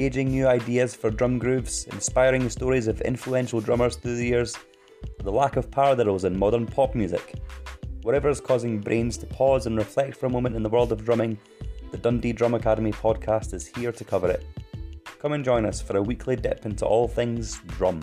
engaging new ideas for drum grooves, inspiring stories of influential drummers through the years, the lack of paradiddles in modern pop music. Whatever is causing brains to pause and reflect for a moment in the world of drumming, the Dundee Drum Academy podcast is here to cover it. Come and join us for a weekly dip into all things drum.